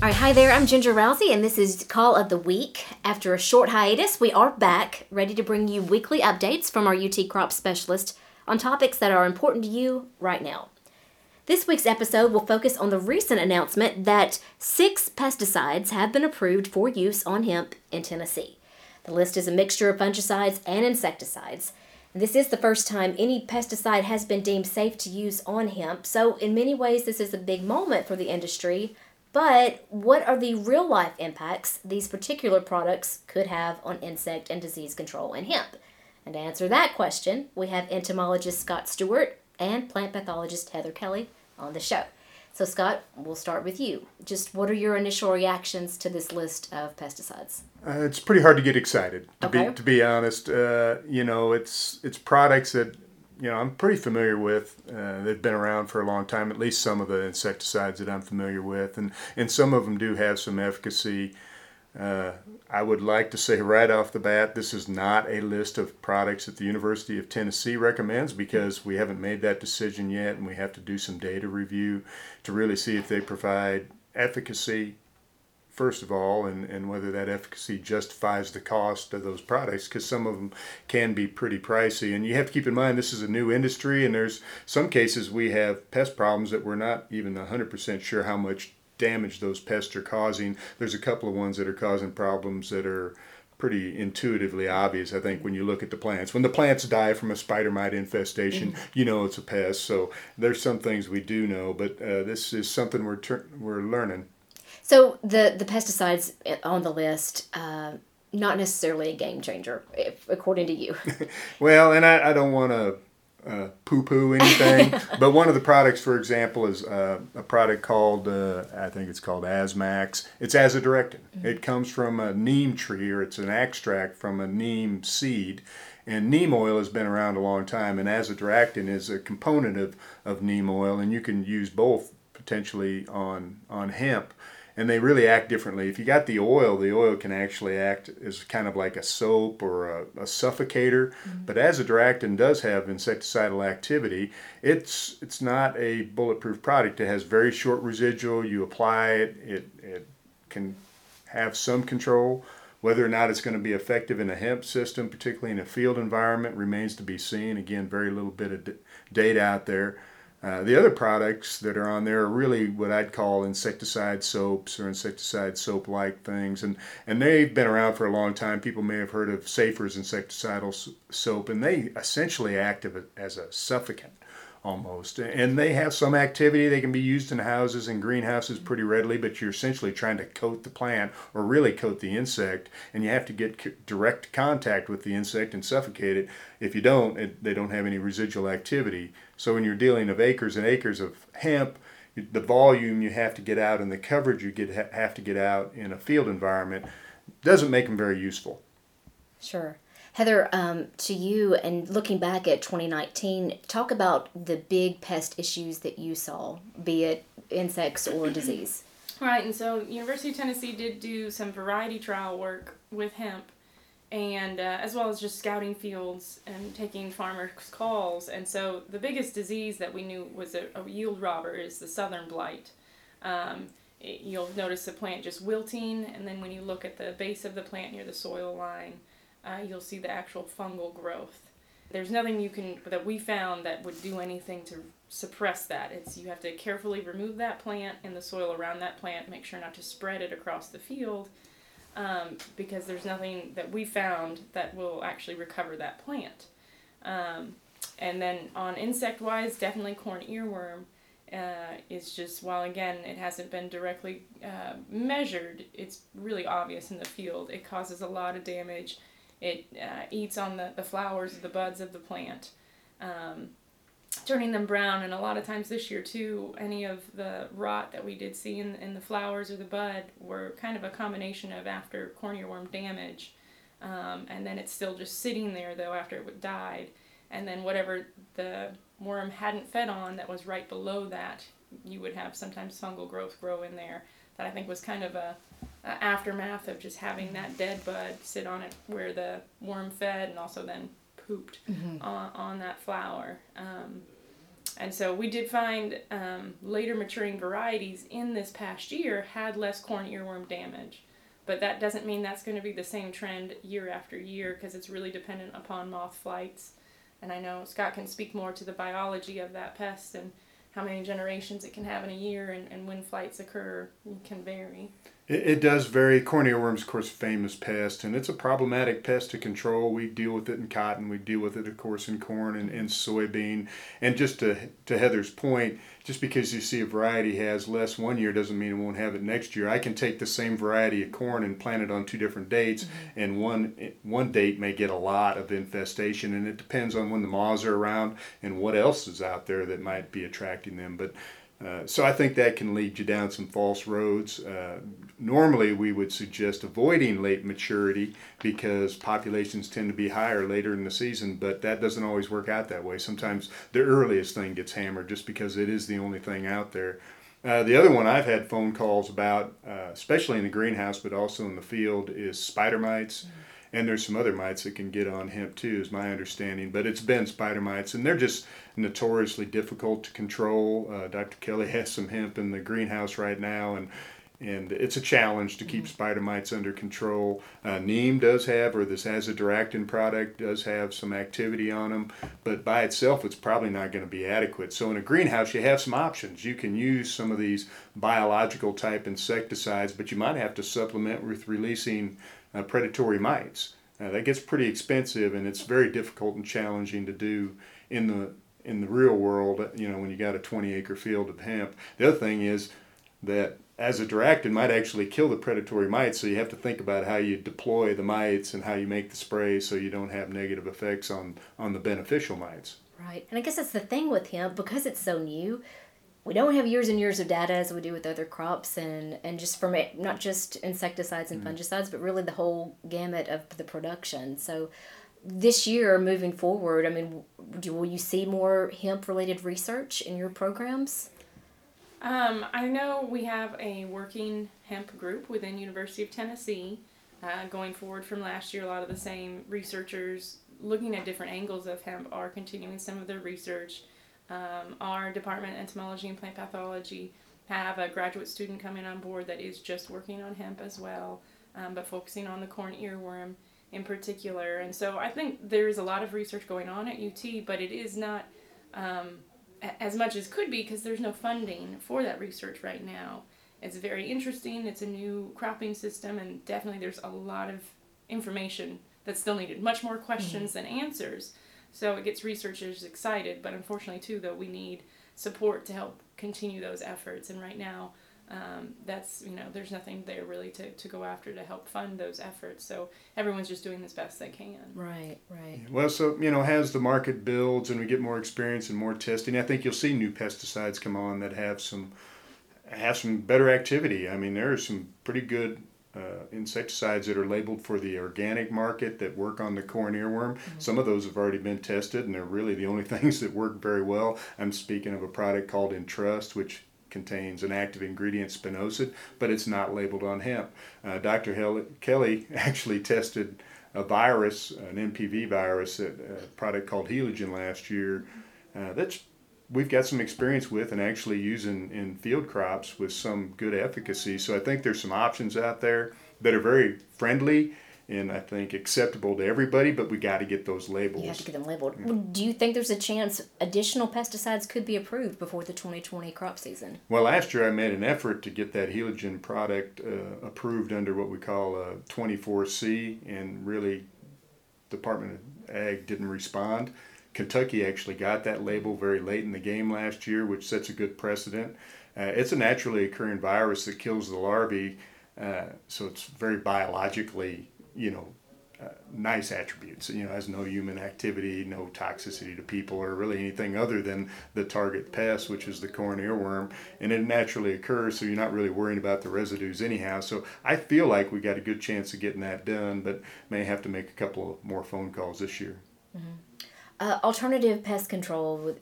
All right, hi there. I'm Ginger Rowsey, and this is Call of the Week. After a short hiatus, we are back, ready to bring you weekly updates from our UT crop specialist on topics that are important to you right now. This week's episode will focus on the recent announcement that six pesticides have been approved for use on hemp in Tennessee. The list is a mixture of fungicides and insecticides. This is the first time any pesticide has been deemed safe to use on hemp, so in many ways, this is a big moment for the industry but what are the real life impacts these particular products could have on insect and disease control in hemp? And to answer that question, we have entomologist Scott Stewart and plant pathologist Heather Kelly on the show. So, Scott, we'll start with you. Just what are your initial reactions to this list of pesticides? Uh, it's pretty hard to get excited, to Okay. be to be honest. Uh, you know, it's it's products that you know I'm pretty familiar with. Uh, they've been around for a long time. At least some of the insecticides that I'm familiar with, and and some of them do have some efficacy. Uh, I would like to say right off the bat, this is not a list of products that the University of Tennessee recommends because we haven't made that decision yet, and we have to do some data review to really see if they provide efficacy first of all, and, and whether that efficacy justifies the cost of those products, because some of them can be pretty pricey. And you have to keep in mind this is a new industry, and there's some cases we have pest problems that we're not even 100% sure how much damage those pests are causing. There's a couple of ones that are causing problems that are pretty intuitively obvious, I think, when you look at the plants. When the plants die from a spider mite infestation, you know it's a pest. So there's some things we do know, but uh, this is something we're, tur- we're learning. So, the, the pesticides on the list, uh, not necessarily a game changer, if, according to you. Well, and I, I don't want to uh, poo poo anything, but one of the products, for example, is uh, a product called, uh, I think it's called AzaMax. It's azadirachtin. It comes from a neem tree, or it's an extract from a neem seed. And neem oil has been around a long time, and azadirachtin is a component of, of neem oil, and you can use both potentially on, on hemp and they really act differently. If you got the oil, the oil can actually act as kind of like a soap or a, a suffocator. Mm-hmm. But azadirachtin does have insecticidal activity. It's it's not a bulletproof product. It has very short residual. You apply it, it it can have some control. Whether or not it's going to be effective in a hemp system, particularly in a field environment, remains to be seen. Again, very little bit of d- data out there. Uh, the other products that are on there are really what I'd call insecticide soaps or insecticide soap like things. And, and they've been around for a long time. People may have heard of Safer's insecticidal soap, and they essentially act as a suffocant almost. And they have some activity. They can be used in houses and greenhouses pretty readily, but you're essentially trying to coat the plant or really coat the insect, and you have to get direct contact with the insect and suffocate it. If you don't, it, they don't have any residual activity. So when you're dealing of acres and acres of hemp, the volume you have to get out and the coverage you get ha- have to get out in a field environment doesn't make them very useful. Sure. Heather, um, to you and looking back at 2019, talk about the big pest issues that you saw, be it insects or disease. Right, and so University of Tennessee did do some variety trial work with hemp, and uh, as well as just scouting fields and taking farmers' calls. And so the biggest disease that we knew was a, a yield robber is the southern blight. Um, it- you'll notice the plant just wilting, and then when you look at the base of the plant near the soil line, uh, you'll see the actual fungal growth. There's nothing you can that we found that would do anything to suppress that. It's you have to carefully remove that plant and the soil around that plant. Make sure not to spread it across the field, um, because there's nothing that we found that will actually recover that plant. Um, and then on insect wise, definitely corn earworm uh, is just while again it hasn't been directly uh, measured, it's really obvious in the field. It causes a lot of damage. It uh, eats on the, the flowers, the buds of the plant, um, turning them brown. And a lot of times this year, too, any of the rot that we did see in, in the flowers or the bud were kind of a combination of after corn earworm damage. Um, and then it's still just sitting there, though, after it died. And then whatever the worm hadn't fed on that was right below that, you would have sometimes fungal growth grow in there. That I think was kind of a, a aftermath of just having that dead bud sit on it where the worm fed and also then pooped on, on that flower. Um, And so we did find um, later maturing varieties in this past year had less corn earworm damage. But that doesn't mean that's going to be the same trend year after year because it's really dependent upon moth flights. And I know Scott can speak more to the biology of that pest and how many generations it can have in a year and, and when flights occur can vary. It, it does vary. Corn earworms, of course, famous pest, and it's a problematic pest to control. We deal with it in cotton. We deal with it, of course, in corn and, and soybean. And just to, to Heather's point, just because you see a variety has less one year doesn't mean it won't have it next year. I can take the same variety of corn and plant it on two different dates, mm-hmm. and one one date may get a lot of infestation, and it depends on when the moths are around and what else is out there that might be attracting them. But uh, so I think that can lead you down some false roads. Uh, normally, we would suggest avoiding late maturity because populations tend to be higher later in the season, but that doesn't always work out that way. Sometimes the earliest thing gets hammered just because it is the only thing out there. Uh, the other one I've had phone calls about, uh, especially in the greenhouse, but also in the field, is spider mites. Mm-hmm and there's some other mites that can get on hemp too, is my understanding. But it's been spider mites, and they're just notoriously difficult to control. Uh, Dr. Kelly has some hemp in the greenhouse right now, and and it's a challenge to keep mm-hmm. spider mites under control. Uh, neem does have, or this azadirachtin product does have some activity on them, but by itself, it's probably not going to be adequate. So in a greenhouse, you have some options. You can use some of these biological type insecticides, but you might have to supplement with releasing uh, predatory mites. Uh, that gets pretty expensive, and it's very difficult and challenging to do in the in the real world. You know, when you got a 20 acre field of hemp. The other thing is that azadirachtin might actually kill the predatory mites, so you have to think about how you deploy the mites and how you make the spray so you don't have negative effects on on the beneficial mites. Right, and I guess that's the thing with hemp because it's so new we don't have years and years of data as we do with other crops and and just from it not just insecticides and mm. fungicides but really the whole gamut of the production so this year moving forward i mean do, will you see more hemp related research in your programs um, i know we have a working hemp group within university of tennessee uh, going forward from last year a lot of the same researchers looking at different angles of hemp are continuing some of their research um, our department, entomology and plant pathology, have a graduate student coming on board that is just working on hemp as well, um, but focusing on the corn earworm in particular. And so I think there's a lot of research going on at UT, but it is not um, as much as could be because there's no funding for that research right now. It's very interesting. It's a new cropping system, and definitely there's a lot of information that's still needed. Much more questions mm-hmm. than answers. So it gets researchers excited, but unfortunately, too, though, we need support to help continue those efforts. And right now, um, that's, you know, there's nothing there really to, to go after to help fund those efforts. So everyone's just doing as best they can. Right, right. Well, so, you know, as the market builds and we get more experience and more testing, I think you'll see new pesticides come on that have some have some better activity. I mean, there are some pretty good uh, insecticides that are labeled for the organic market that work on the corn earworm. Mm-hmm. Some of those have already been tested, and they're really the only things that work very well. I'm speaking of a product called Entrust, which contains an active ingredient spinosad, but it's not labeled on hemp. Uh, Dr. Hel- Kelly actually tested a virus, an NPV virus, a product called Heligen last year. Uh, that's we've got some experience with and actually using in field crops with some good efficacy. So I think there's some options out there that are very friendly and I think acceptable to everybody, but we got to get those labels. You have to get them labeled. Yeah. Do you think there's a chance additional pesticides could be approved before the 2020 crop season? Well, last year I made an effort to get that Heligen product uh, approved under what we call a 24C, and really, Department of Ag didn't respond. Kentucky actually got that label very late in the game last year, which sets a good precedent. Uh, it's a naturally occurring virus that kills the larvae, uh, so it's very biologically, you know, uh, nice attributes. You know, has no human activity, no toxicity to people, or really anything other than the target pest, which is the corn earworm, and it naturally occurs. So you're not really worrying about the residues anyhow. So I feel like we got a good chance of getting that done, but may have to make a couple of more phone calls this year. Mm-hmm. Uh, alternative pest control with.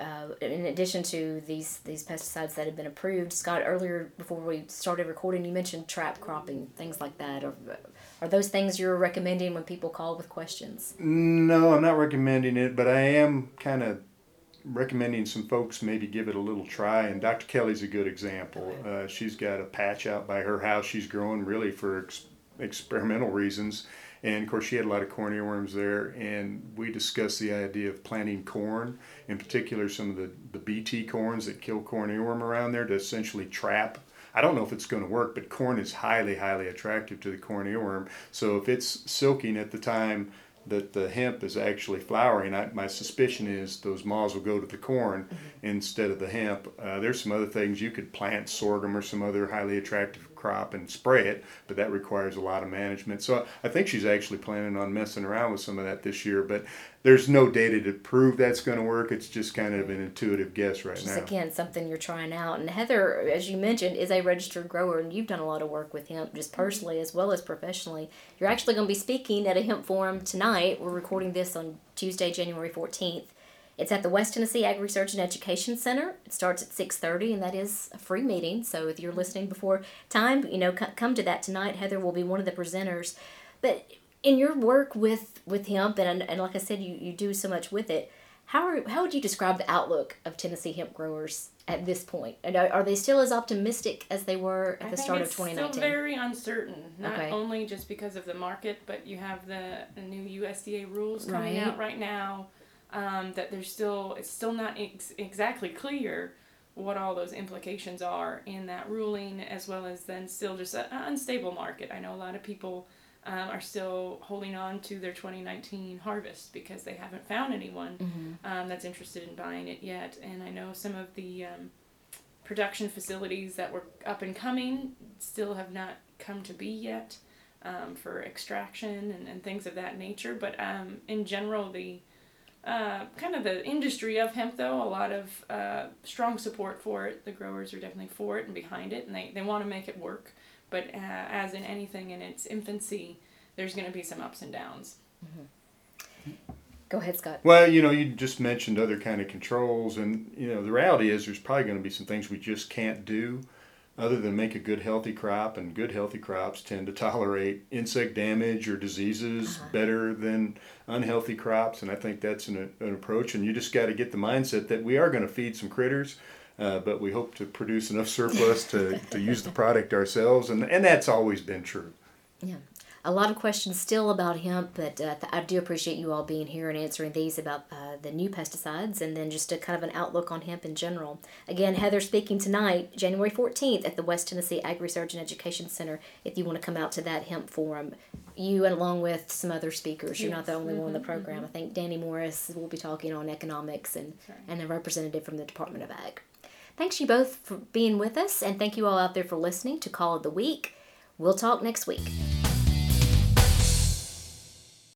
Uh, in addition to these these pesticides that have been approved, Scott, earlier before we started recording, you mentioned trap cropping, things like that. Are, are those things you're recommending when people call with questions? No, I'm not recommending it, but I am kind of recommending some folks maybe give it a little try. And Dr. Kelly's a good example. Uh, she's got a patch out by her house she's growing really for ex- experimental reasons. And of course, she had a lot of corn earworms there. And we discussed the idea of planting corn, in particular, some of the, the BT corns that kill corn earworm around there to essentially trap I don't know if it's going to work, but corn is highly, highly attractive to the corn earworm. So if it's silking at the time that the hemp is actually flowering, I, my suspicion is those moths will go to the corn mm-hmm. instead of the hemp. Uh, there's some other things you could plant sorghum or some other highly attractive crop and spray it, but that requires a lot of management. So I think she's actually planning on messing around with some of that this year, but there's no data to prove that's going to work. It's just kind of an intuitive guess right just now. again something you're trying out. And Heather, as you mentioned, is a registered grower, and you've done a lot of work with hemp, just personally as well as professionally. You're actually going to be speaking at a hemp forum tonight. We're recording this on Tuesday, January 14th. It's at the West Tennessee Ag Research and Education Center. It starts at 6:30 and that is a free meeting. So if you're listening before time, you know, come to that tonight. Heather will be one of the presenters. But in your work with with hemp and and like I said you you do so much with it. How are, how would you describe the outlook of Tennessee hemp growers at this point? And are, are they still as optimistic as they were at the start of 2019? Still very uncertain. Not okay. only just because of the market, but you have the, the new USDA rules coming right. out right now um, that there's still it's still not ex- exactly clear what all those implications are in that ruling, as well as then still just an unstable market. I know a lot of people um, are still holding on to their 2019 harvest because they haven't found anyone mm-hmm. um, that's interested in buying it yet. And I know some of the um, production facilities that were up and coming still have not come to be yet um, for extraction and, and things of that nature. But um, in general, the uh, kind of the industry of hemp, though, a lot of uh, strong support for it. The growers are definitely for it and behind it, and they, they want to make it work. But uh, as in anything in its infancy, there's going to be some ups and downs. Mm-hmm. Go ahead, Scott. Well, you know, you just mentioned other kind of controls, and you know, the reality is there's probably going to be some things we just can't do other than make a good healthy crop and good healthy crops tend to tolerate insect damage or diseases uh-huh. better than unhealthy crops and i think that's an, an approach and you just got to get the mindset that we are going to feed some critters uh, but we hope to produce enough surplus to, to use the product ourselves and, and that's always been true yeah a lot of questions still about hemp, but uh, I do appreciate you all being here and answering these about uh, the new pesticides and then just a kind of an outlook on hemp in general. Again, Heather speaking tonight, January 14th at the West Tennessee Ag Research and Education Center if you want to come out to that hemp forum. You and along with some other speakers, you're not the only mm-hmm, one in the mm-hmm, program. Mm-hmm. I think Danny Morris will be talking on economics and, and a representative from the Department of Ag. Thanks you both for being with us, and thank you all out there for listening to Call of the Week. We'll talk next week.